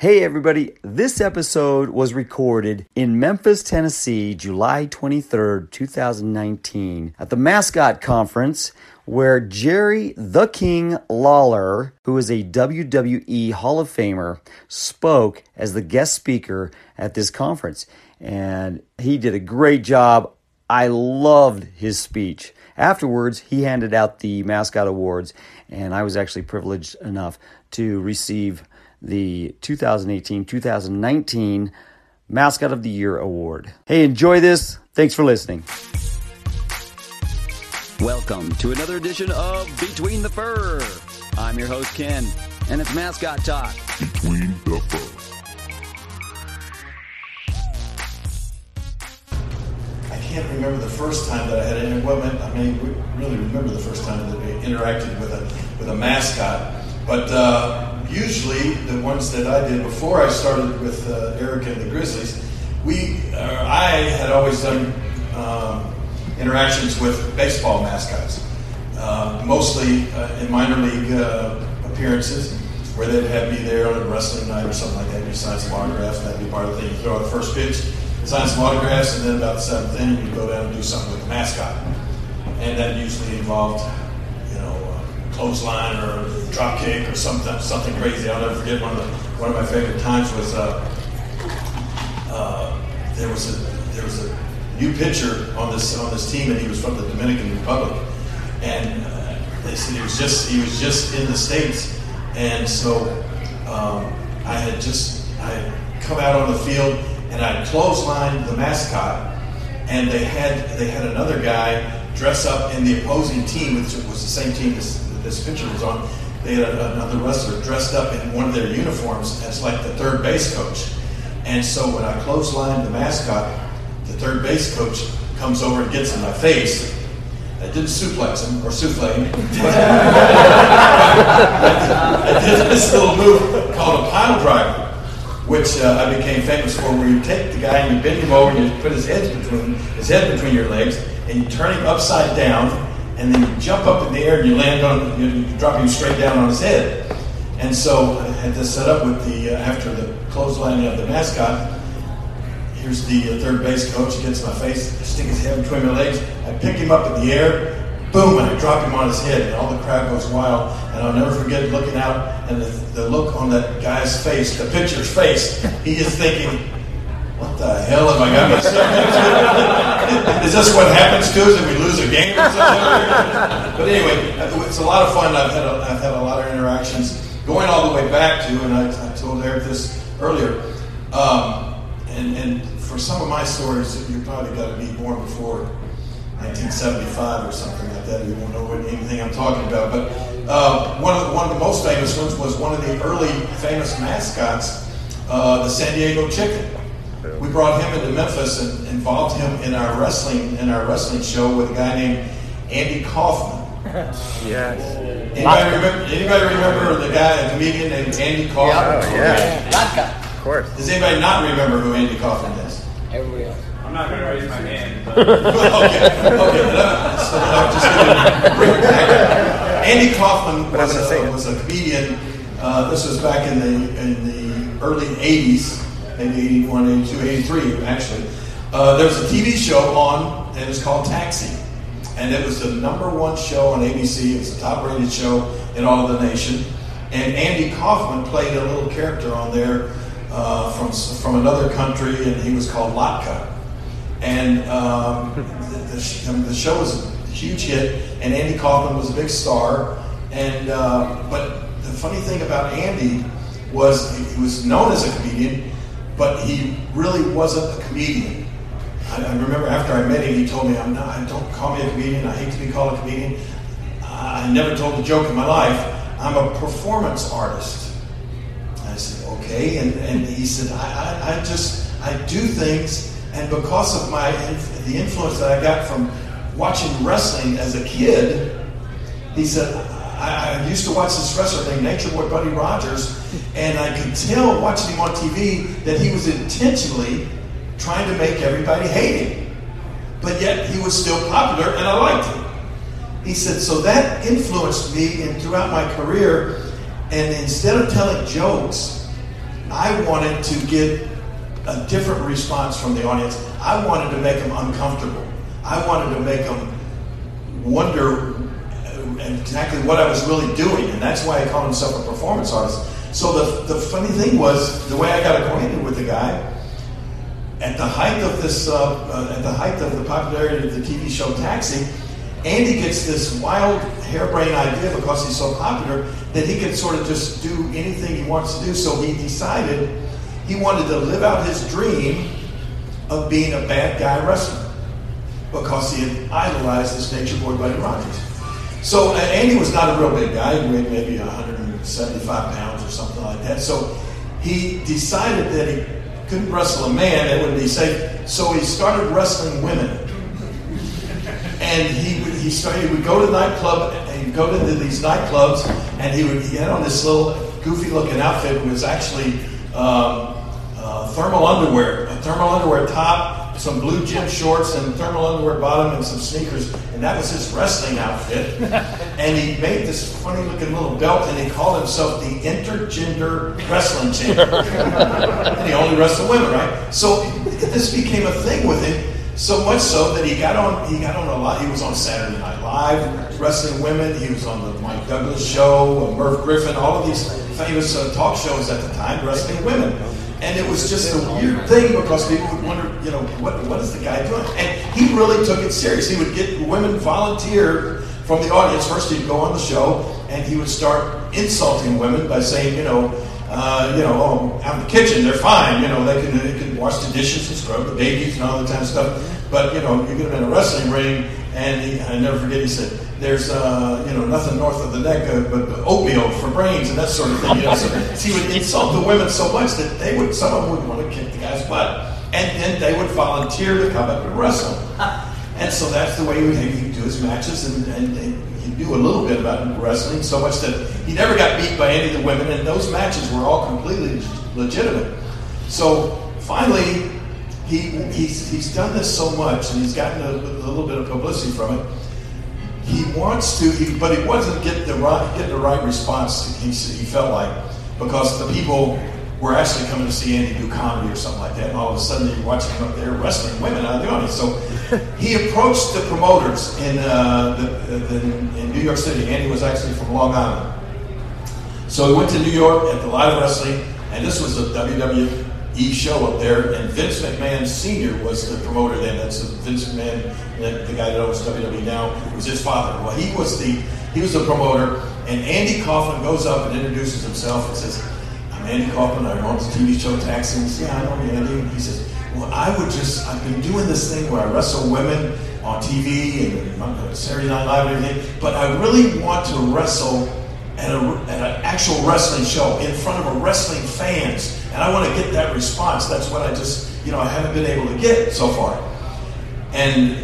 Hey, everybody. This episode was recorded in Memphis, Tennessee, July 23rd, 2019, at the Mascot Conference, where Jerry the King Lawler, who is a WWE Hall of Famer, spoke as the guest speaker at this conference. And he did a great job. I loved his speech. Afterwards, he handed out the mascot awards, and I was actually privileged enough to receive the 2018 2019 Mascot of the Year Award. Hey, enjoy this. Thanks for listening. Welcome to another edition of Between the Fur. I'm your host, Ken, and it's Mascot Talk. Between the Fur. I can't remember the first time that I had any. Well, I may really remember the first time that I interacted with a with a mascot, but uh, usually the ones that I did before I started with uh, Eric and the Grizzlies, we uh, I had always done um, interactions with baseball mascots, uh, mostly uh, in minor league appearances. Where they'd have me there on a wrestling night or something like that, you sign some autographs, that'd be part of the thing. You throw the first pitch, sign some autographs, and then about the seventh inning, you go down and do something with the mascot. And that usually involved, clothesline or drop kick or something, something crazy. I'll never forget one of the, one of my favorite times was uh, uh, there was a there was a new pitcher on this on this team, and he was from the Dominican Republic, and uh, they said he was just he was just in the states, and so um, I had just I had come out on the field and I clotheslined the mascot, and they had they had another guy dress up in the opposing team, which was the same team this this picture was on. They had another wrestler dressed up in one of their uniforms as like the third base coach. And so when I clotheslined the mascot, the third base coach comes over and gets in my face. I didn't suplex him or souffle him. I did this little move called a pile driver which uh, I became famous for, where you take the guy and you bend him over and you put his head between his head between your legs, and you turn him upside down, and then you jump up in the air and you land on, you, you drop him straight down on his head. And so I had this set up with the uh, after the clotheslining of the mascot. Here's the uh, third base coach. He gets my face, I stick his head between my legs. I pick him up in the air, boom, and I drop him on his head, and all the crowd goes wild. And I'll never forget looking out and the, the look on that guy's face, the pitcher's face. He is thinking, what the hell have I got myself is this what happens to us if we lose a game or something? but anyway, it's a lot of fun. I've had a, I've had a lot of interactions going all the way back to, and I, I told Eric this earlier, um, and, and for some of my stories, you probably got to be born before 1975 or something like that. You won't know what, anything I'm talking about. But uh, one, of the, one of the most famous ones was one of the early famous mascots, uh, the San Diego Chicken. We brought him into Memphis and involved him in our wrestling in our wrestling show with a guy named Andy Kaufman. Yes. Anybody remember, anybody remember the guy, a comedian named Andy Kaufman? Oh, yeah. Vodka. Of course. Does anybody not remember who Andy Kaufman is? Everybody else. I'm not going to raise my hand, but okay, okay. let- so I'm just going to bring it back. Andy Kaufman But was a, was a comedian. Uh, this was back in the in the early '80s, maybe 81, 82, 83, actually. Uh, there was a TV show on, and it was called Taxi, and it was the number one show on ABC. It was the top-rated show in all of the nation. And Andy Kaufman played a little character on there uh, from from another country, and he was called Latka. And um, the, the, I mean, the show was a huge hit, and Andy Kaufman was a big star. And uh, but the funny thing about Andy was he was known as a comedian, but he really wasn't a comedian. I, I remember after I met him, he told me, "I'm not. Don't call me a comedian. I hate to be called a comedian. I never told a joke in my life. I'm a performance artist." I said, okay. And, and he said, I, I, I just, I do things, and because of my, the influence that I got from watching wrestling as a kid, he said, I, I used to watch this wrestler named Nature Boy Buddy Rogers, and I could tell watching him on TV that he was intentionally trying to make everybody hate him. But yet he was still popular, and I liked him. He said, so that influenced me and throughout my career. And instead of telling jokes, I, I wanted to get a different response from the audience. I wanted to make them uncomfortable. I wanted to make them wonder exactly what I was really doing, and that's why I call myself a performance artist. So the, the funny thing was, the way I got acquainted with the guy, at the height of this, uh, uh, at the height of the popularity of the TV show Taxi, Andy gets this wild, harebrained idea because he's so popular that he can sort of just do anything he wants to do. So he decided he wanted to live out his dream of being a bad guy wrestler because he had idolized this nature boy Buddy Rogers. So uh, Andy was not a real big guy. He weighed maybe 175 pounds or something like that. So he decided that he couldn't wrestle a man, that wouldn't be safe. So he started wrestling women. And he would, he started, he would go to nightclub, and he'd go to these nightclubs, and he would, he had on this little goofy looking outfit. It was actually um, uh, thermal underwear, a thermal underwear top, some blue gym shorts and thermal underwear bottom and some sneakers, and that was his wrestling outfit. and he made this funny looking little belt, and he called himself the intergender wrestling champion. and he only wrestled women, right? So this became a thing with him. So much so that he got on he got on a lot. He was on Saturday Night Live wrestling women. He was on the Mike Douglas show, Merv Griffin, all of these famous uh, talk shows at the time wrestling women. And it was just a weird thing because people would wonder, you know, what, what is the guy doing? And he really took it serious. He would get women volunteer from the audience. First, he'd go on the show and he would start insulting women by saying, you know, uh, you know, oh, out in the kitchen, they're fine. You know, they can, they can wash the dishes and scrub the babies and all that kind of stuff. But, you know, you get them in a wrestling ring, and he, I never forget, he said, there's uh, you know nothing north of the neck uh, but oatmeal for brains and that sort of thing. You know, so he would insult the women so much that they would some of them would want to kick the guy's butt, and then they would volunteer to come up and wrestle. And so that's the way he would do his matches, and, and, and he knew a little bit about wrestling so much that he never got beat by any of the women, and those matches were all completely legitimate. So finally, he, he's, he's done this so much, and he's gotten a, a little bit of publicity from it he wants to, he, but he wasn't getting the right, getting the right response. He, he felt like because the people were actually coming to see Andy do comedy or something like that, and all of a sudden you're watching him up there wrestling women out of the audience. So he approached the promoters in, uh, the, the, in New York City. Andy was actually from Long Island. So he went to New York at the live wrestling, and this was a WWE E show up there, and Vince McMahon Sr. was the promoter then. That's Vince McMahon, the guy that owns WWE now, was his father. Well, he was the he was the promoter, and Andy Kaufman goes up and introduces himself and says, "I'm Andy Kaufman. I own the TV show Taxi." And "Yeah, I know Andy." And he says, "Well, I would just I've been doing this thing where I wrestle women on TV and uh, Saturday Night Live and everything, but I really want to wrestle." At, a, at an actual wrestling show in front of a wrestling fans and I want to get that response. That's what I just, you know, I haven't been able to get so far. And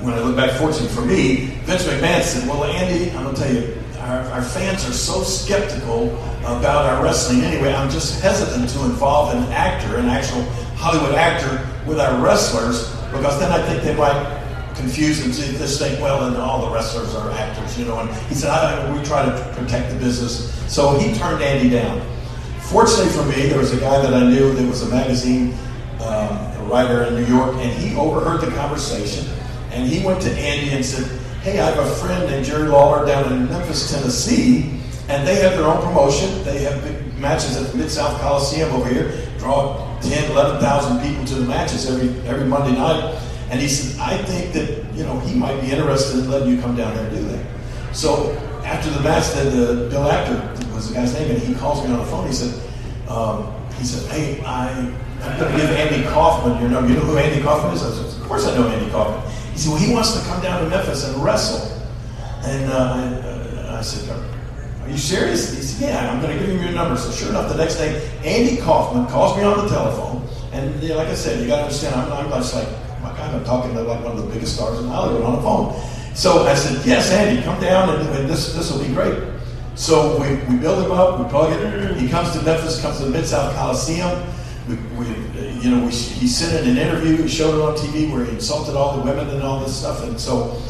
when I look back, fortunately for me, Vince McMahon said, Well, Andy, I'm to tell you, our, our, fans are so skeptical about our wrestling anyway. I'm just hesitant to involve an actor, an actual Hollywood actor, with our wrestlers because then I think they might confuse them. this thing well, and all the wrestlers are actors, you know. And he said, I, we try to protect the business. So he turned Andy down. Fortunately for me, there was a guy that I knew that was a magazine um, writer in New York, and he overheard the conversation, and he went to Andy and said, "Hey, I have a friend named Jerry Lawler down in Memphis, Tennessee, and they have their own promotion. They have big matches at the Mid South Coliseum over here, draw 10, 11,000 people to the matches every every Monday night." And he said, "I think that you know he might be interested in letting you come down there and do that." So after the match, then the Bill Apter was the guy's name, and he calls me on the phone. He said, um, he said, hey, I, I'm going to give Andy Kaufman your number. You know who Andy Kaufman is? I said, of course I know Andy Kaufman. He said, well, he wants to come down to Memphis and wrestle. And uh, I, uh, I, said, are you serious? He said, yeah, I'm going to give him your number. So sure enough, the next day, Andy Kaufman calls me on the telephone. And you know, like I said, you got to understand, I'm, I'm just like, my God, I'm talking to like one of the biggest stars in Hollywood on the phone. So I said, yes, Andy, come down and, and this, this will be great. So we, we build him up, we plug it. He comes to Memphis, comes to the Mid South Coliseum. We, we, you know, we, he sent in an interview, he showed it on TV where he insulted all the women and all this stuff. And so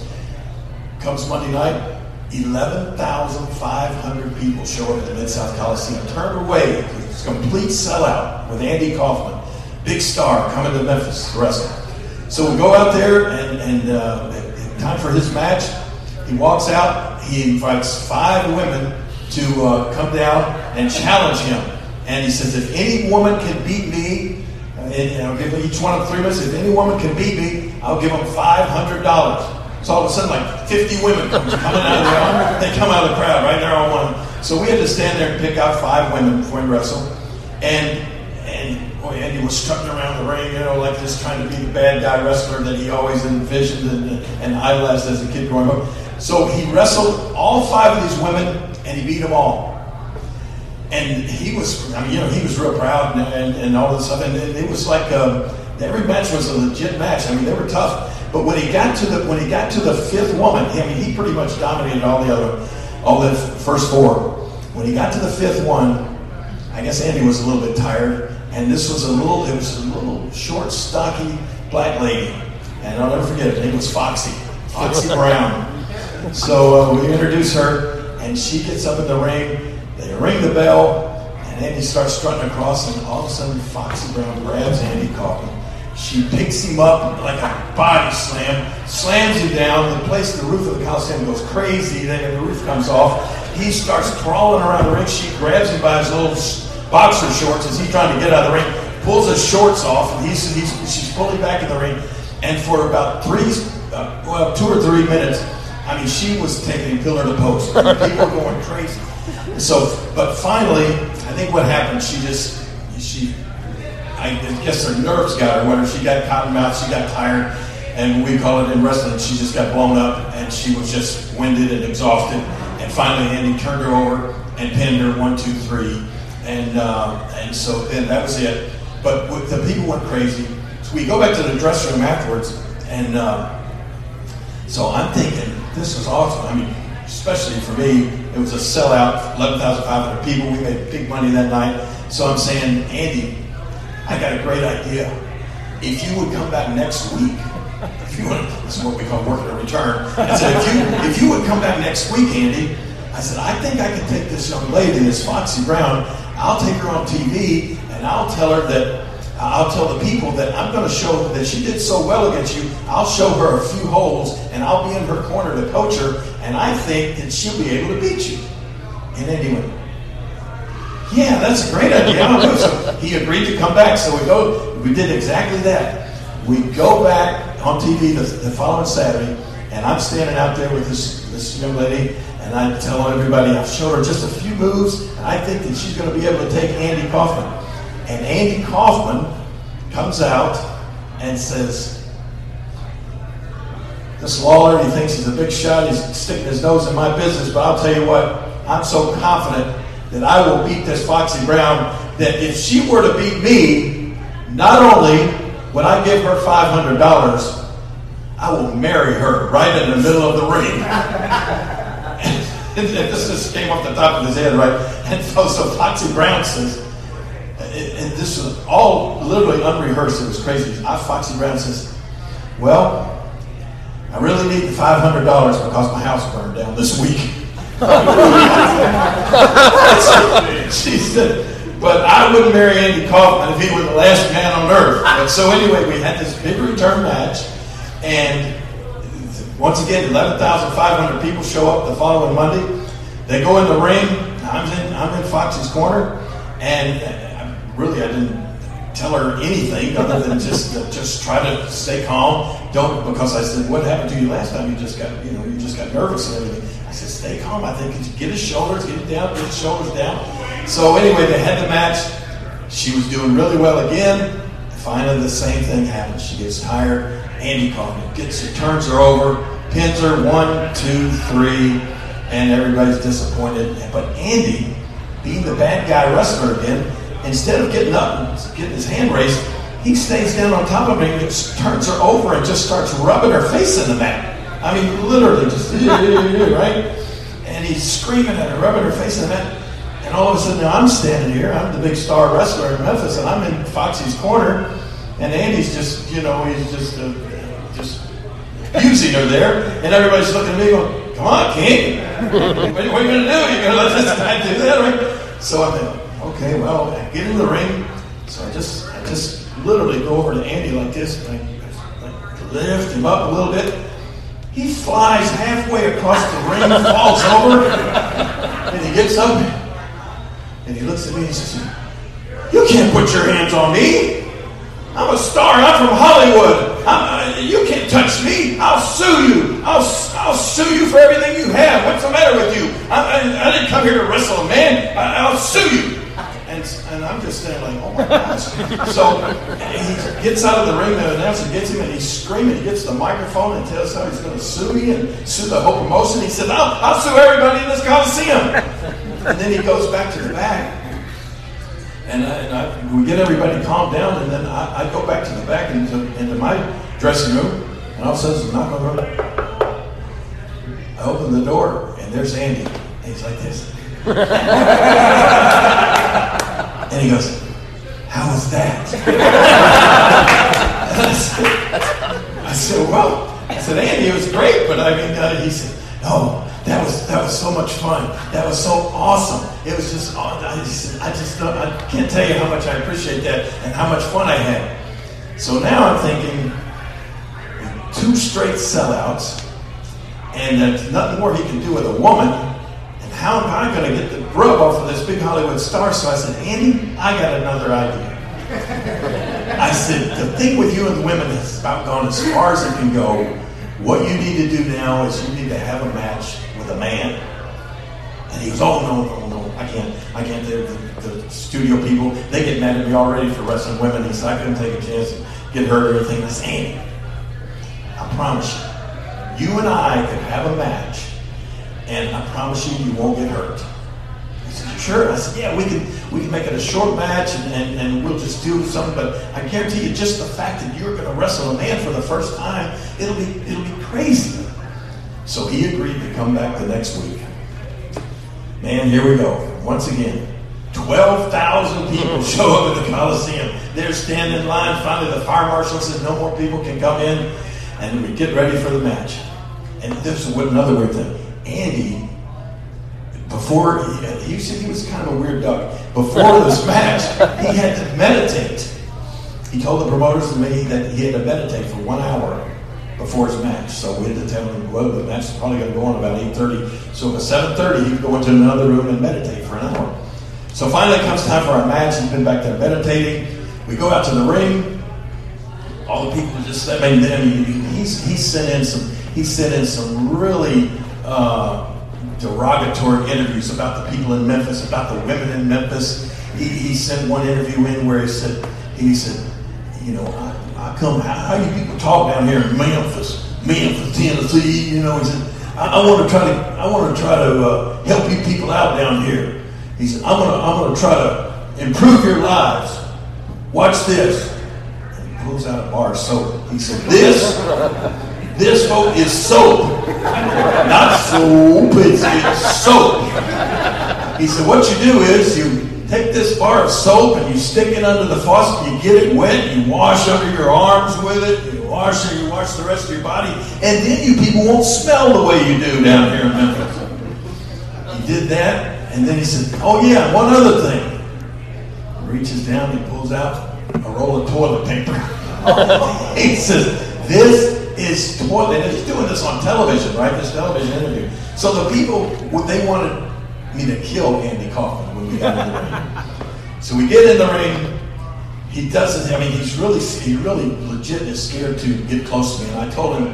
comes Monday night, 11,500 people show up at the Mid South Coliseum. Turned away, complete sellout with Andy Kaufman, big star coming to Memphis wrestle. So we go out there, and, and uh, time for his match. He walks out. He invites five women to uh, come down and challenge him. And he says, if any woman can beat me, uh, and I'll give each one of three minutes. If any woman can beat me, I'll give them five hundred dollars. So all of a sudden, like 50 women come coming out of the crowd. They come out of the crowd right there on one. So we had to stand there and pick out five women before we wrestle. And and boy, Andy was strutting around the ring, you know, like just trying to be the bad guy wrestler that he always envisioned and, and idolized as a kid growing up. So he wrestled all five of these women, and he beat them all. And he was, I mean, you know, he was real proud and, and, and all this stuff. And it was like um, every match was a legit match. I mean, they were tough. But when he got to the when he got to the fifth woman, I mean, he pretty much dominated all the other, all the first four. When he got to the fifth one, I guess Andy was a little bit tired, and this was a little, it was a little short, stocky black lady, and I'll never forget it. Her name was Foxy, Foxy Brown. So uh, we introduce her, and she gets up in the ring. They ring the bell, and Andy starts strutting across, and all of a sudden, Foxy Brown grabs Andy Kaufman. She picks him up like a body slam, slams him down. The place, the roof of the Coliseum goes crazy. Then the roof comes off. He starts crawling around the ring. She grabs him by his little boxer shorts as he's trying to get out of the ring, pulls his shorts off, and he's, he's she's pulling back in the ring. And for about three, uh, well, two or three minutes, I mean, she was taking pillar to post. People were going crazy. So, but finally, I think what happened, she just, she, I guess her nerves got her. Whether she got cotton mouth, she got tired, and we call it in wrestling, she just got blown up, and she was just winded and exhausted. And finally, Andy turned her over and pinned her one, two, three, and uh, and so then that was it. But the people went crazy. So we go back to the dressing room afterwards, and uh, so I'm thinking this was awesome. I mean, especially for me, it was a sellout, 11,500 people. We made big money that night. So I'm saying, Andy, I got a great idea. If you would come back next week, if you would, this is what we call working a return. I said, if you, if you would come back next week, Andy, I said, I think I can take this young lady, this Foxy Brown, I'll take her on TV and I'll tell her that uh, I'll tell the people that I'm going to show that she did so well against you. I'll show her a few holes and I'll be in her corner to coach her, and I think that she'll be able to beat you. And went, Yeah, that's a great idea. I'll do So he agreed to come back. So we go, we did exactly that. We go back on TV the, the following Saturday, and I'm standing out there with this, this young lady, and I tell everybody I've showed her just a few moves, I think that she's going to be able to take Andy Kaufman. And Andy Kaufman comes out and says, This Lawler, he thinks he's a big shot. He's sticking his nose in my business, but I'll tell you what, I'm so confident that I will beat this Foxy Brown that if she were to beat me, not only would I give her $500, I will marry her right in the middle of the ring. this just came off the top of his head, right? And so, so Foxy Brown says, and this was all literally unrehearsed. It was crazy. I, Foxy Brown says, Well, I really need the $500 because my house burned down this week. she said, but I wouldn't marry Andy Kaufman if he were the last man on earth. And so anyway, we had this big return match, and once again, 11,500 people show up the following Monday. They go in the ring. I'm in, I'm in Foxy's corner, and really I didn't tell her anything other than just uh, just try to stay calm. Don't because I said, "What happened to you last time? You just got you know you just got nervous and everything." I said, "Stay calm. I think get his shoulders, get it down, get his shoulders down." So anyway, they had the match. She was doing really well again. Finally, the same thing happens. She gets tired. Andy Kaufman gets her, turns her over, pins her one, two, three, and everybody's disappointed. But Andy, being the bad guy wrestler again, instead of getting up and getting his hand raised, he stays down on top of her and turns her over and just starts rubbing her face in the mat. I mean, literally, just right? And he's screaming at her, rubbing her face in the mat. And all of a sudden, I'm standing here. I'm the big star wrestler in Memphis, and I'm in Foxy's corner. And Andy's just, you know, he's just, uh, just using her there. And everybody's looking at me going, come on, King. what, are you going to do? You're going to let this guy do that? Right? So I think, okay, well, I get in the ring. So I just, I just literally go over to Andy like this, and I, lift him up a little bit. He flies halfway across the ring, falls over, and he gets up, and he looks at me and he says, "You can't put your hands on me. I'm a star. I'm from Hollywood. I'm, uh, you can't touch me. I'll sue you. I'll, I'll sue you for everything you have. What's the matter with you? I, I, I didn't come here to wrestle a man. I, I'll sue you." And, and I'm just there like, oh my gosh. So he gets out of the ring, the announcer gets him, and he's screaming. He gets the microphone and tells how he's going to sue me and sue the whole promotion. He said, I'll, I'll sue everybody in this Coliseum. And then he goes back to the back. And, I, and I, we get everybody calmed down, and then I, I go back to the back into, into my dressing room, and all of a sudden, knock on the door. I open the door, and there's Andy. And he's like this. And he goes, How was that? I said, Well, I said, Andy, it was great, but I mean, uh, he said, No, that was that was so much fun. That was so awesome. It was just, oh, I just, I just don't, I can't tell you how much I appreciate that and how much fun I had. So now I'm thinking, two straight sellouts, and there's nothing more he can do with a woman. And how am I going to get the grub off of this big Hollywood star? So I said, Andy, I got another idea. I said, the thing with you and the women has about gone as far as it can go. What you need to do now is you need to have a match with a man. And he goes, oh no, no, no, I can't, I can't. The, the, the studio people, they get mad at me already for wrestling women. He said, I couldn't take a chance and get hurt or anything. I said, I promise you, you and I could have a match, and I promise you, you won't get hurt. He said, "You sure?" I said, "Yeah, we can. We can make it a short match, and, and, and we'll just do something. But I guarantee you, just the fact that you're going to wrestle a man for the first time, it'll be it'll be crazy." So he agreed to come back the next week. Man, here we go once again. 12,000 people show up at the Coliseum. They're standing in line. Finally, the fire marshal says no more people can come in. And we get ready for the match. And this is another weird thing. Andy, before, he, he said he was kind of a weird duck. Before this match, he had to meditate. He told the promoters and me that he had to meditate for one hour before his match. So we had to tell him, well, the match is probably going to go on about 8.30. So at 7.30, he'd go into another room and meditate for an hour. So finally it comes time for our match. He's been back there meditating. We go out to the ring. All the people just, I mean, I mean he's, he's sent in some, he sent in some really uh, derogatory interviews about the people in Memphis, about the women in Memphis. He, he sent one interview in where he said, he said, you know, I, Come, how, how you people talk down here in Memphis, Memphis, Tennessee, you know, he said, I, I want to try to, I want to try to uh, help you people out down here. He said, I'm gonna, I'm gonna try to improve your lives. Watch this. And he pulls out a bar of soap. He said, This, this folk is soap. Not soap, it's, it's soap. He said, What you do is you take this bar of soap and you stick it under the faucet, you get it wet, you wash under your arms with it, you wash it, you wash the rest of your body, and then you people won't smell the way you do down here in Memphis. He did that, and then he said, Oh, yeah, one other thing. He reaches down, he pulls out a roll of toilet paper. he says, This is toilet. And he's doing this on television, right? This television interview. So the people, they wanted me to kill Andy Kaufman So we get in the ring. He doesn't, I mean, he's really, he really legit is scared to get close to me. And I told him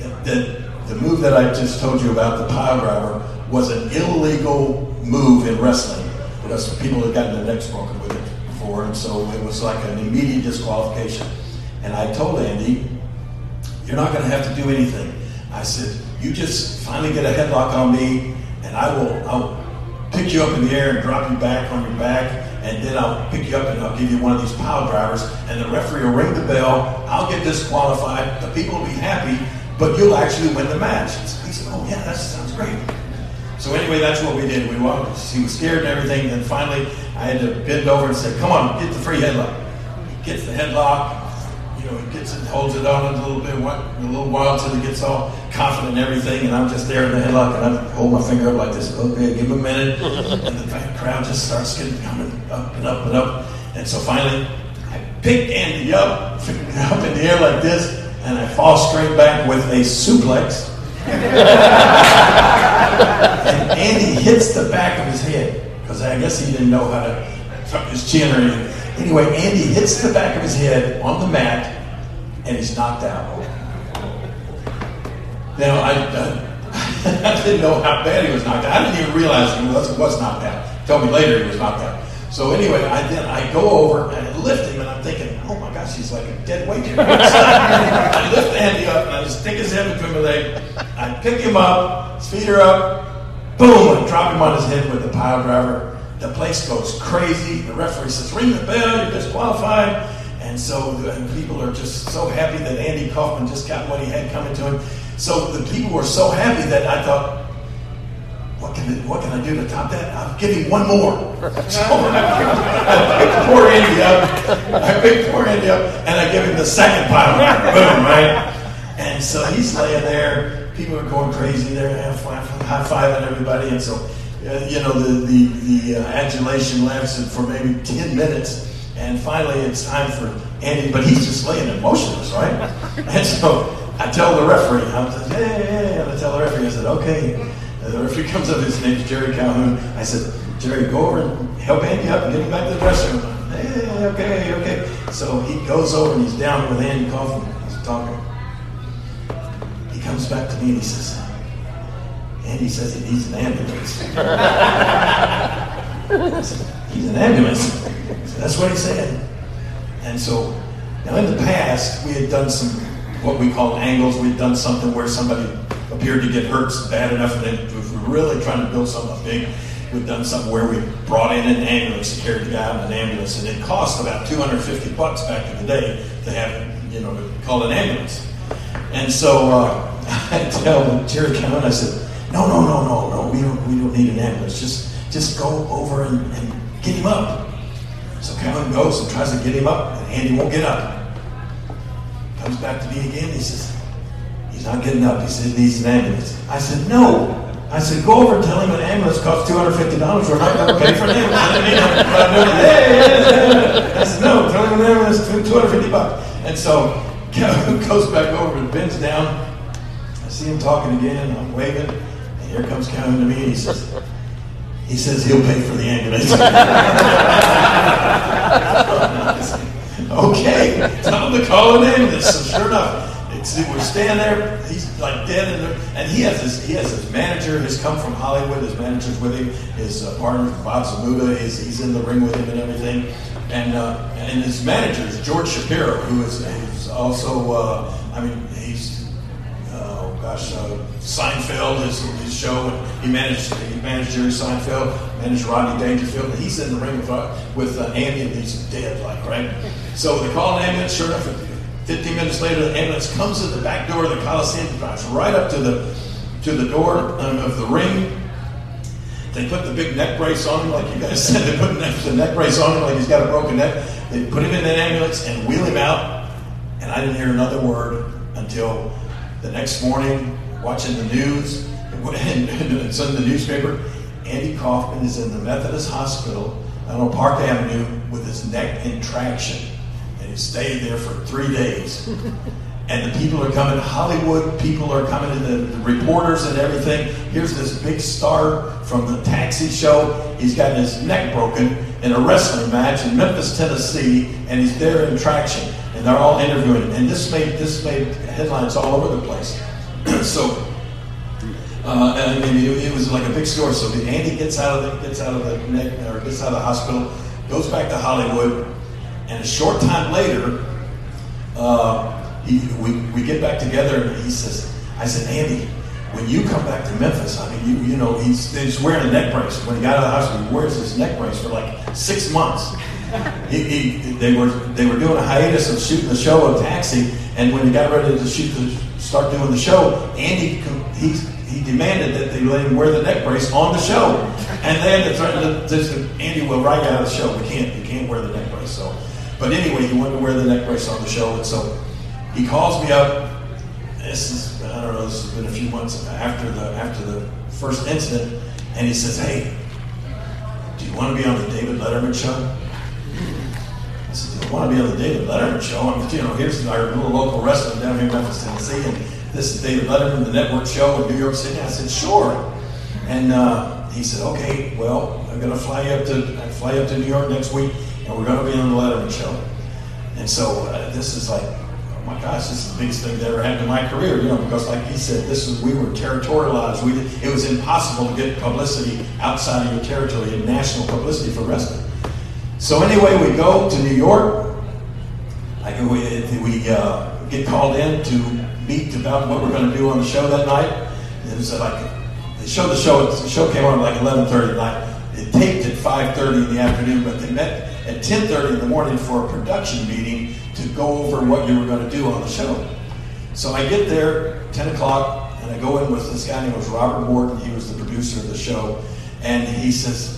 that, that the move that I just told you about, the pile driver, was an illegal move in wrestling because people had gotten their necks broken with it before, and so it was like an immediate disqualification. And I told Andy, "You're not going to have to do anything." I said, "You just finally get a headlock on me, and I will I'll pick you up in the air and drop you back on your back, and then I'll pick you up and I'll give you one of these pile drivers, and the referee will ring the bell. I'll get disqualified. The people will be happy, but you'll actually win the match." He said, "Oh yeah, that sounds great." So anyway, that's what we did. We walked. He was scared and everything. And finally, I had to bend over and say, "Come on, get the free headlock." He gets the headlock, you know, he gets it, holds it on a little bit, a little while till he gets all confident and everything, and I'm just there in the headlock, and I hold my finger up like this. Okay, give him a minute, and the crowd just starts getting coming up and up and up, and so finally, I pick Andy up, up in the air like this, and I fall straight back with a suplex. and Andy hits the back of his head because I guess he didn't know how to tuck his chin or anything. Anyway, Andy hits the back of his head on the mat and he's knocked out. Now, I, I, didn't know how bad he was knocked out. I didn't even realize he was, was knocked out. Told me later he was knocked out. So anyway, I then I go over and I lift him, and I'm thinking, oh my gosh, he's like a dead weight. I lift Andy up, and I stick his head between my leg. I pick him up, his feet are up, boom, I drop him on his head with the pile driver. The place goes crazy. The referee says, ring the bell, you're disqualified. And so and people are just so happy that Andy Kaufman just got what he had coming to him. So the people were so happy that I thought, what can, I, what can I do to top that? I'll give him one more. So I picked poor Andy up. I picked poor Andy up, and I give him the second pile. Boom, right? And so he's laying there. People are going crazy. They're high fiving everybody, and so uh, you know the the, the uh, adulation lasted for maybe ten minutes. And finally, it's time for Andy, but he's just laying there motionless, right? And so I tell the referee, I said, hey, hey, hey, and I tell the referee, I said, okay. And the referee comes up, his name's Jerry Calhoun. I said, Jerry, go over and help Andy up and get him back to the dressing room. Hey, okay, okay. So he goes over and he's down with Andy Kaufman. He's talking. He comes back to me and he says, Andy says he needs an ambulance. said, he's an ambulance. That's what he said. And so, now in the past, we had done some what we call angles. We had done something where somebody appeared to get hurt bad enough, and then we were really trying to build something big. We've done something where we brought in an ambulance, carried the guy in an ambulance, and it cost about 250 bucks back in the day to have, you know, call an ambulance. And so uh, I tell Jerry Cameron, I said, no, no, no, no, no, we don't, we don't need an ambulance. Just, just go over and, and get him up. So Calhoun goes and tries to get him up, and Andy won't get up. Comes back to me again. He says, He's not getting up. He says he needs an ambulance. I said, No. I said, Go over and tell him an ambulance costs $250. We're not going to pay for an ambulance. I said, No, tell him an ambulance is 250 bucks. And so Calhoun goes back over and bends down. I see him talking again. I'm waving. And here comes Calhoun to me. And he says, he says he'll pay for the ambulance. okay, tell him to call an ambulance. So sure enough, we're standing there. He's like dead, in there, and he has his he has his manager has come from Hollywood. His manager's with him. His uh, partner Bob Zmuda is he's in the ring with him and everything. And uh, and his manager is George Shapiro, who is, is also uh, I mean he's gosh, uh, Seinfeld, his, his show, and he managed he managed Jerry Seinfeld, managed Rodney Dangerfield, and he's in the ring with uh, with uh, Andy, and he's dead, like right. So they call an ambulance. Sure enough, 15 minutes later, the ambulance comes to the back door of the Coliseum, drives right up to the to the door um, of the ring. They put the big neck brace on him, like you guys said. They put the neck brace on him, like he's got a broken neck. They put him in an ambulance and wheel him out. And I didn't hear another word until the next morning, watching the news, and it's in the newspaper, Andy Kaufman is in the Methodist Hospital on Park Avenue with his neck in traction. And he stayed there for three days. and the people are coming, Hollywood people are coming, and the, the, reporters and everything. Here's this big star from the taxi show. He's got his neck broken in a wrestling match in Memphis, Tennessee, and he's there in traction and they're all interviewing, and this made this made headlines all over the place. so, uh, and I mean, it, it, was like a big story. So Andy gets out of the gets out of the or gets out of the hospital, goes back to Hollywood, and a short time later, uh, he, we we get back together, and he says, "I said, Andy." When you come back to Memphis, I mean, you you know, he's, he's wearing a neck brace. When he got out of the hospital, he wears his neck brace for like six months he, he, they were they were doing a hiatus of shooting the show of Taxi, and when he got ready to shoot the, start doing the show, Andy he he demanded that they let him wear the neck brace on the show, and they had to threaten just Andy will write out of the show. We can't you can't wear the neck brace. So But anyway, he wanted to wear the neck brace on the show, and so he calls me up. This is I don't know. This has been a few months after the after the first incident, and he says, "Hey, do you want to be on the David Letterman show?" I want to be on the David Letterman show?" I'm, you know, here's our little local wrestler down here in Memphis, Tennessee, and this is David Letterman, the network show in New York City. I said, "Sure." And uh, he said, "Okay, well, I'm going to fly up to I fly up to New York next week, and we're going to be on the Letterman show." And so uh, this is like, oh my gosh, this is the biggest thing that ever happened in my career, you know, because like he said, this is we were territorialized. We it was impossible to get publicity outside of your territory and national publicity for wrestling. So anyway, we go to New York. I go, we, we uh, get called in to meet about what we're going to do on the show that night. It was like they showed the show. The show came on at like 11:30 at night. It taped at 5:30 in the afternoon, but they met at 10:30 in the morning for a production meeting to go over what you were going to do on the show. So I get there 10 o'clock, and I go in with this guy named Robert Morton. He was the producer of the show, and he says.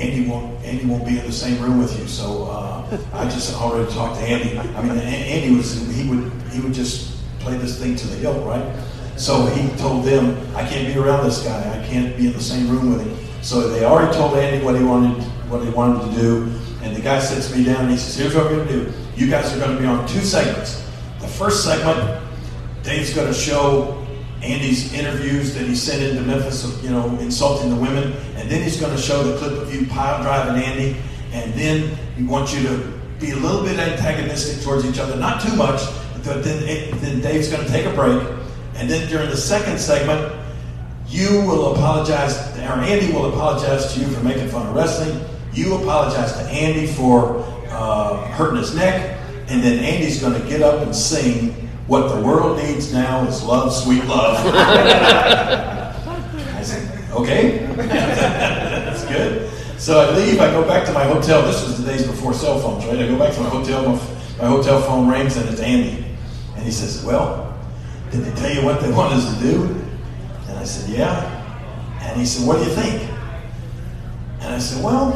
Andy won't. Andy won't be in the same room with you. So uh, I just already talked to Andy. I mean, Andy was. He would. He would just play this thing to the hilt, right? So he told them, "I can't be around this guy. I can't be in the same room with him." So they already told Andy what he wanted. What he wanted to do. And the guy sits me down and he says, Here's what we're going to do. You guys are going to be on two segments. The first segment, Dave's going to show Andy's interviews that he sent into Memphis, of, you know, insulting the women. And then he's going to show the clip of you pile driving Andy. And then he wants you to be a little bit antagonistic towards each other. Not too much, but then, it, then Dave's going to take a break. And then during the second segment, you will apologize, or Andy will apologize to you for making fun of wrestling. You apologize to Andy for uh, hurting his neck, and then Andy's going to get up and sing, What the world needs now is love, sweet love. Okay, that's good. So I leave, I go back to my hotel. This was the days before cell phones, right? I go back to my hotel, my, my hotel phone rings, and it's Andy. And he says, Well, did they tell you what they want us to do? And I said, Yeah. And he said, What do you think? And I said, Well,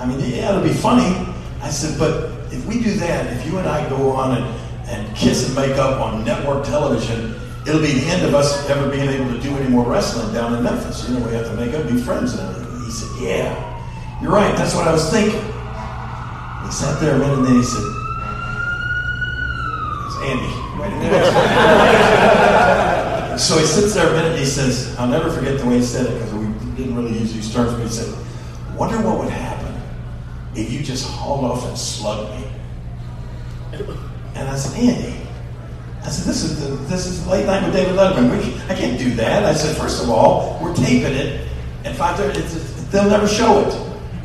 I mean, yeah, it'll be funny. I said, but if we do that, if you and I go on and, and kiss and make up on network television, it'll be the end of us ever being able to do any more wrestling down in Memphis. You know, we have to make up, be friends and. He said, yeah, you're right. That's what I was thinking. He sat there a minute and then he said, it's Andy. So he sits there a minute and he says, I'll never forget the way he said it because we didn't really use these terms, but he said, wonder what would happen if you just hauled off and slugged me. And I said, Andy, I said, this is the, this is late night with David Letterman. We, I can't do that. I said, first of all, we're taping it at 5.30. They'll never show it.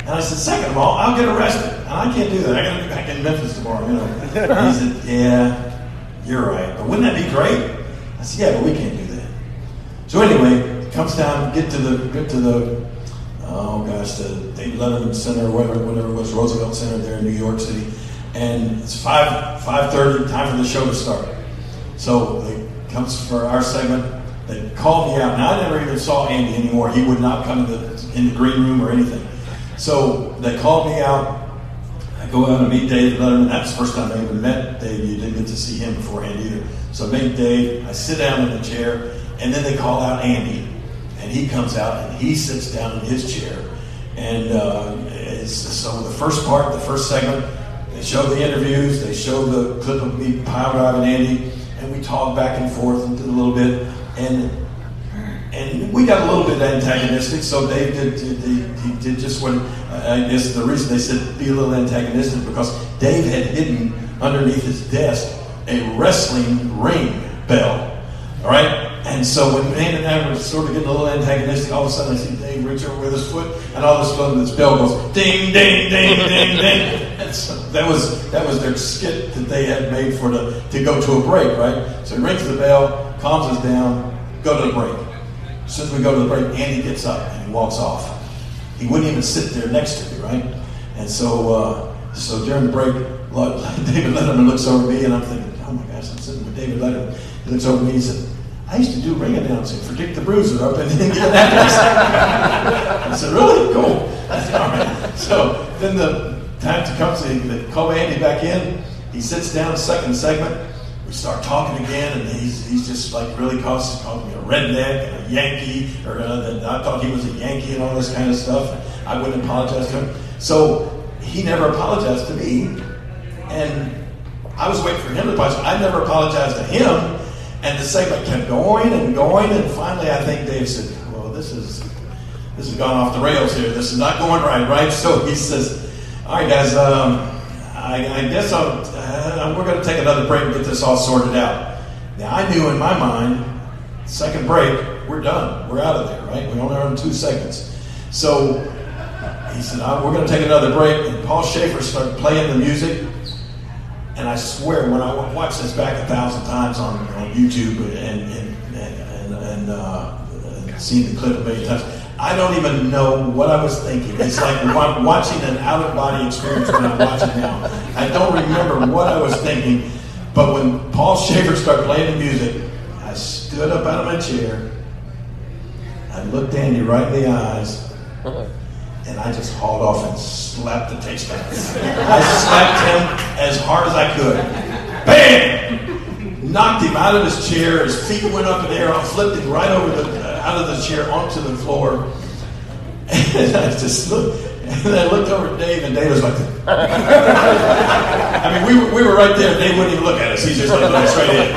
And I said, second of all, I'll get arrested. And I can't do that. I got to be back in Memphis tomorrow, you know. he said, yeah, you're right. But wouldn't that be great? I said, yeah, but we can't do that. So anyway, comes down, get to the, get to the oh gosh, the David Letterman Center, whatever, whatever it was, Roosevelt Center there in New York City. And it's 5, 5.30, time for the show to start. So it comes for our segment. They called me out. Now, I never even saw Andy anymore. He would not come in the, in the green room or anything. So they called me out. I go out and meet Dave Letterman. That's the first time I even met Dave. You didn't get to see him beforehand either. So I meet Dave. I sit down in the chair, and then they call out Andy and he comes out and he sits down in his chair. And uh, so the first part, the first segment, they show the interviews, they show the clip of me pile driving Andy, and we talk back and forth a little bit. And and we got a little bit antagonistic. So Dave did, did he did just what uh, I guess the reason they said be a little antagonistic because Dave had hidden underneath his desk a wrestling ring bell. All right, and so when Dan and I were sort of getting a little antagonistic, all of a sudden I see Dave reach over with his foot, and all of a sudden this bell goes ding, ding, ding, ding, ding. And so that was that was their skit that they had made for the to go to a break, right? So he rings the bell, calms us down, go to the break. As soon as we go to the break, Andy gets up and he walks off. He wouldn't even sit there next to me, right? And so uh, so during the break, David Letterman looks over me, and I'm thinking, oh my gosh, I'm sitting with David Letterman. He looks over me and he said. I used to do ring announcing for Dick the Bruiser up in Indianapolis. I said, really? Cool. All right. So then the time to comes, they, they call Andy back in. He sits down, second segment. We start talking again, and he's, he's just like really cautious, calling me a redneck a Yankee, or uh, I thought he was a Yankee and all this kind of stuff. I wouldn't apologize to him. So he never apologized to me, and I was waiting for him to apologize. I never apologized to him, and the segment kept going and going, and finally I think Dave said, "Well, this is this has gone off the rails here. This is not going right, right?" So he says, "All right, guys, um, I, I, guess uh, we're going to take another break and get this all sorted out." Now I knew in my mind, second break, we're done, we're out of there, right? We only earned two seconds, so he said, We're going to take another break. And Paul Shaffer started playing the music. And I swear, when I watched this back a thousand times on, on YouTube and, and, and, and, uh, and seen the clip a million times, I don't even know what I was thinking. It's like watching an out of body experience when I'm it now. I don't remember what I was thinking. But when Paul Shaffer started playing the music, I stood up out of my chair. I looked Andy right in the eyes and I just hauled off and slapped the taste buds. I slapped him as hard as I could. Bam! Knocked him out of his chair. His feet went up in the air. I flipped him right over the uh, out of the chair onto the floor. And I just looked. And I looked over at Dave, and Dave was like, I mean, we were, we were right there. Dave wouldn't even look at us. He just like looked straight in.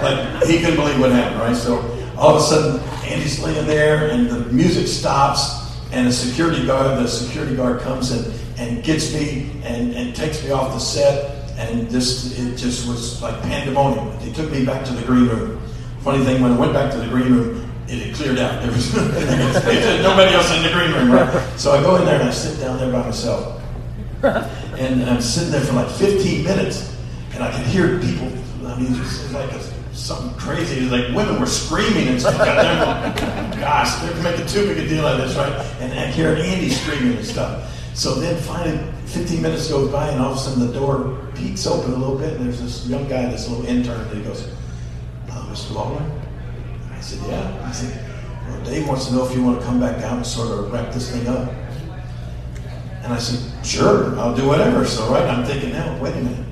Like, he couldn't believe what happened, right? So all of a sudden, Andy's laying there, and the music stops and a security guard, the security guard comes and, and gets me and, and takes me off the set. And this, it just was like pandemonium. They took me back to the green room. Funny thing, when I went back to the green room, it had cleared out. There was nobody else in the green room, right? So I go in there and I sit down there by myself. And I'm sitting there for like 15 minutes, and I can hear people. I mean, just like a something crazy. Like women were screaming and stuff. Gosh, they're making too big a deal out of this, right? And I hear Andy screaming and stuff. So then finally, 15 minutes goes by, and all of a sudden the door peeks open a little bit, and there's this young guy, this little intern, and he goes, oh, Mr. Lawler? I said, yeah. He said, well, Dave wants to know if you want to come back down and sort of wrap this thing up. And I said, sure, I'll do whatever. So, right, I'm thinking now, wait a minute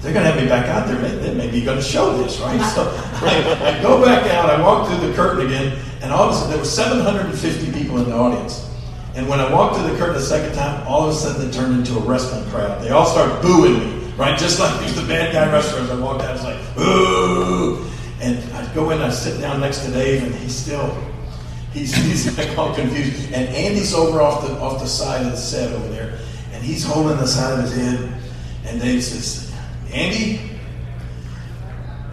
they're going to have me back out there. They may be going to show this, right? So I, I, go back out. I walk through the curtain again, and all of a sudden there were 750 people in the audience. And when I walked through the curtain the second time, all of a sudden it turned into a wrestling crowd. They all start booing me, right? Just like these the bad guy wrestlers. I walked out, it's like boo, and I go in, I sit down next to Dave, and he's still. He's, he's like all confused. And Andy's over off the off the side of the set over there, and he's holding the side of his head. And Dave says, Andy,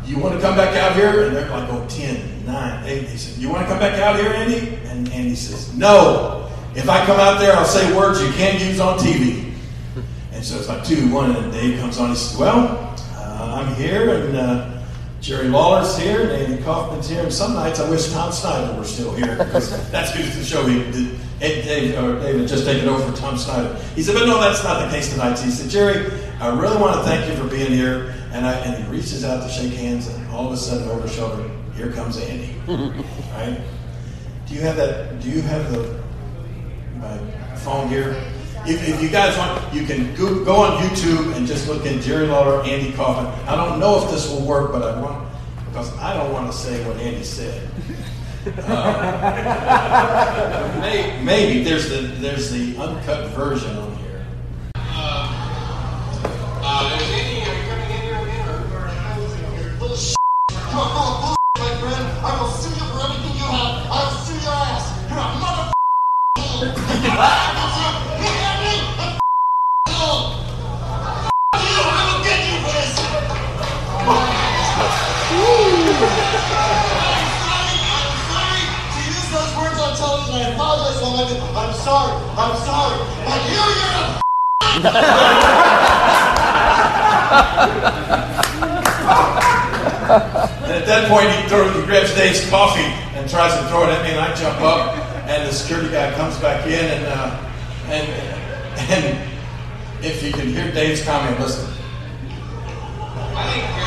you want to come back out here? And they're like, oh, 10, 9, 8. He said, you want to come back out here, Andy? And Andy says, no. If I come out there, I'll say words you can't use on TV. And so it's like two, one, and Dave comes on. He says, well, uh, I'm here, and uh, Jerry Lawler's here, and Andy Kaufman's here, and some nights I wish Tom Snyder were still here because that's who's the show he did. Dave, or David just taken over for Tom Snyder. He said, but no, that's not the case tonight. He said, Jerry, I really want to thank you for being here. And, I, and he reaches out to shake hands, and all of a sudden, over his shoulder, here comes Andy. right? Do you have that? Do you have the my phone here? If, if you guys want, you can go, go on YouTube and just look in Jerry Lawler, Andy Kaufman. I don't know if this will work, but I want because I don't want to say what Andy said. Uh, maybe, maybe, there's the there's the uncut version I apologize, I'm sorry. To use those words on television. I'm sorry. But you, you're a and at that point, he, throws, he grabs Dave's coffee and tries to throw it at me, and I jump up, and the security guy comes back in, and uh, and and if you can hear Dave's comment, listen. I think.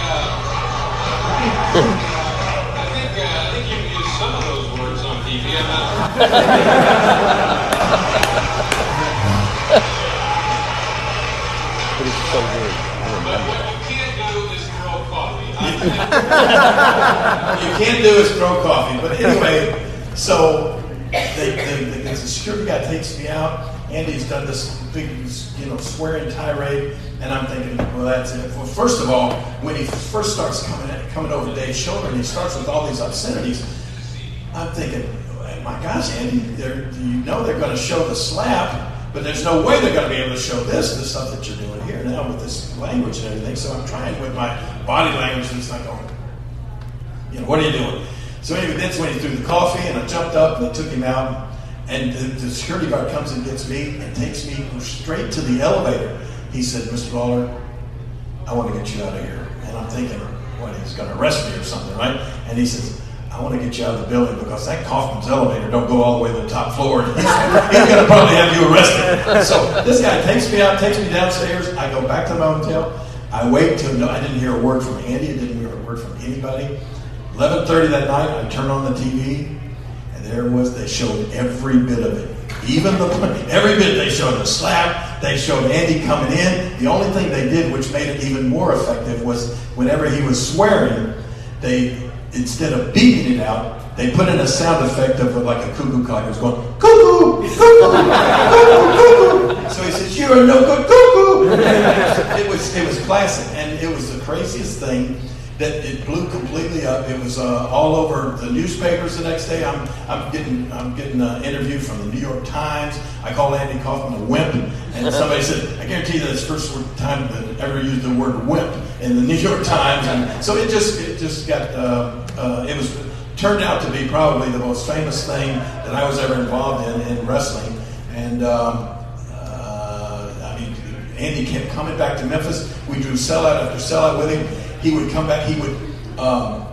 But it's so weird. Remember that. you can't do is throw coffee. You can't do is throw coffee. But anyway, so they, they, the security guy takes me out. Andy's done this big, you know, swearing tirade, and I'm thinking, well, that's it. Well, first of all, when he first starts coming coming over Dave's shoulder, and he starts with all these obscenities, I'm thinking, oh, my gosh, Andy, you know they're going to show the slap, but there's no way they're going to be able to show this, the stuff that you're doing here now with this language and everything. So I'm trying with my body language, and he's like, going, you know, what are you doing? So anyway, that's when he threw the coffee, and I jumped up and I took him out. And the, the security guard comes and gets me and takes me straight to the elevator. He said, Mr. Lawler, I want to get you out of here. And I'm thinking, what, he's going to arrest me or something, right? And he says, I want to get you out of the building because that Kaufman's elevator don't go all the way to the top floor. he's going to probably have you arrested. So this guy takes me out, takes me downstairs. I go back to my hotel. I wait till no, I didn't hear a word from Andy. I didn't hear a word from anybody. 11:30 that night, I turn on the TV, there was. They showed every bit of it, even the every bit. They showed the slap. They showed Andy coming in. The only thing they did, which made it even more effective, was whenever he was swearing, they instead of beating it out, they put in a sound effect of like a cuckoo clock. It was going cuckoo, cuckoo, cuckoo, cuckoo. So he says, "You're a no good cuckoo." it was it was classic, and it was the craziest thing that it blew completely up. It was uh, all over the newspapers the next day. I'm, I'm getting I'm getting an interview from the New York Times. I called Andy Kaufman a wimp, and somebody said, "I guarantee you that's the first time that ever used the word wimp in the New York Times." And so it just it just got uh, uh, it was turned out to be probably the most famous thing that I was ever involved in in wrestling, and. Um, uh, I mean, Andy kept coming back to Memphis. We drew sellout after sellout with him he would come back. He would um,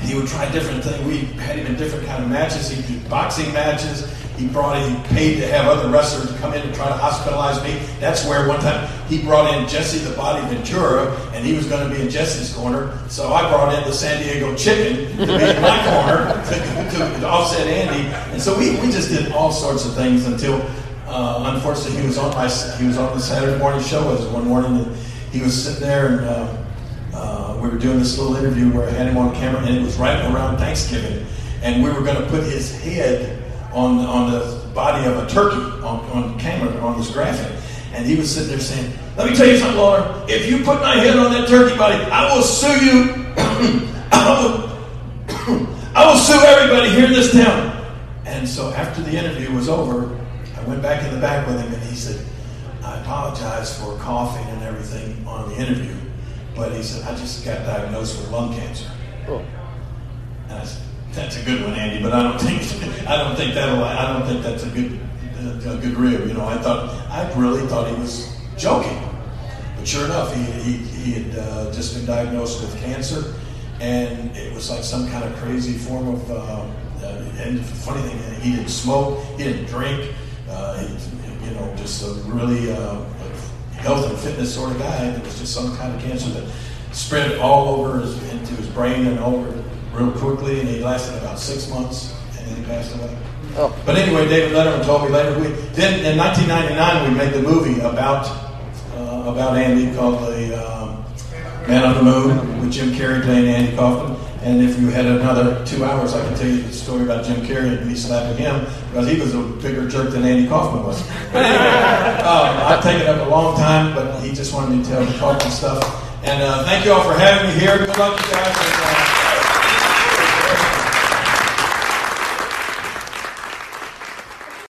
he would try different things. We had him in different kind of matches. He did boxing matches. He brought in, he paid to have other wrestlers come in and try to hospitalize me. That's where one time he brought in Jesse the Body Ventura, and he was going to be in Jesse's corner. So I brought in the San Diego Chicken to be in my corner to, to, to, offset Andy. And so we, we just did all sorts of things until, uh, unfortunately, he was on my he was on the Saturday morning show with one morning, and he was sitting there and. Uh, we were doing this little interview where I had him on camera, and it was right around Thanksgiving, and we were going to put his head on on the body of a turkey on, on camera on this graphic, and he was sitting there saying, "Let me tell you something, Lawler. If you put my head on that turkey body, I will sue you. I will, I will sue everybody here in this town." And so after the interview was over, I went back in the back with him, and he said, "I apologize for coughing and everything on the interview." But he said, I just got diagnosed with lung cancer. Oh. And I said, that's a good one, Andy, but I don't think I don't think that'll I don't think that's a good a good rib. You know, I thought I really thought he was joking, but sure enough, he he, he had uh, just been diagnosed with cancer, and it was like some kind of crazy form of. Uh, uh, and the funny thing, he didn't smoke, he didn't drink, uh, he, you know, just a really uh, health and fitness sort of guy. It was just some kind of cancer that spread all over his, into his brain and over real quickly, and he lasted about six months, and then he passed away. Oh. But anyway, David Letterman told me later. We then in 1999 we made the movie about uh, about Andy called the um, Man on the Moon with Jim Carrey playing Andy Kaufman. And if you had another two hours, I can tell you the story about Jim Carrey and me slapping him because he was a bigger jerk than Andy Kaufman was. But anyway, um, I've taken up a long time, but he just wanted me to tell the Kaufman stuff. And uh, thank you all for having me here. Good luck, you guys.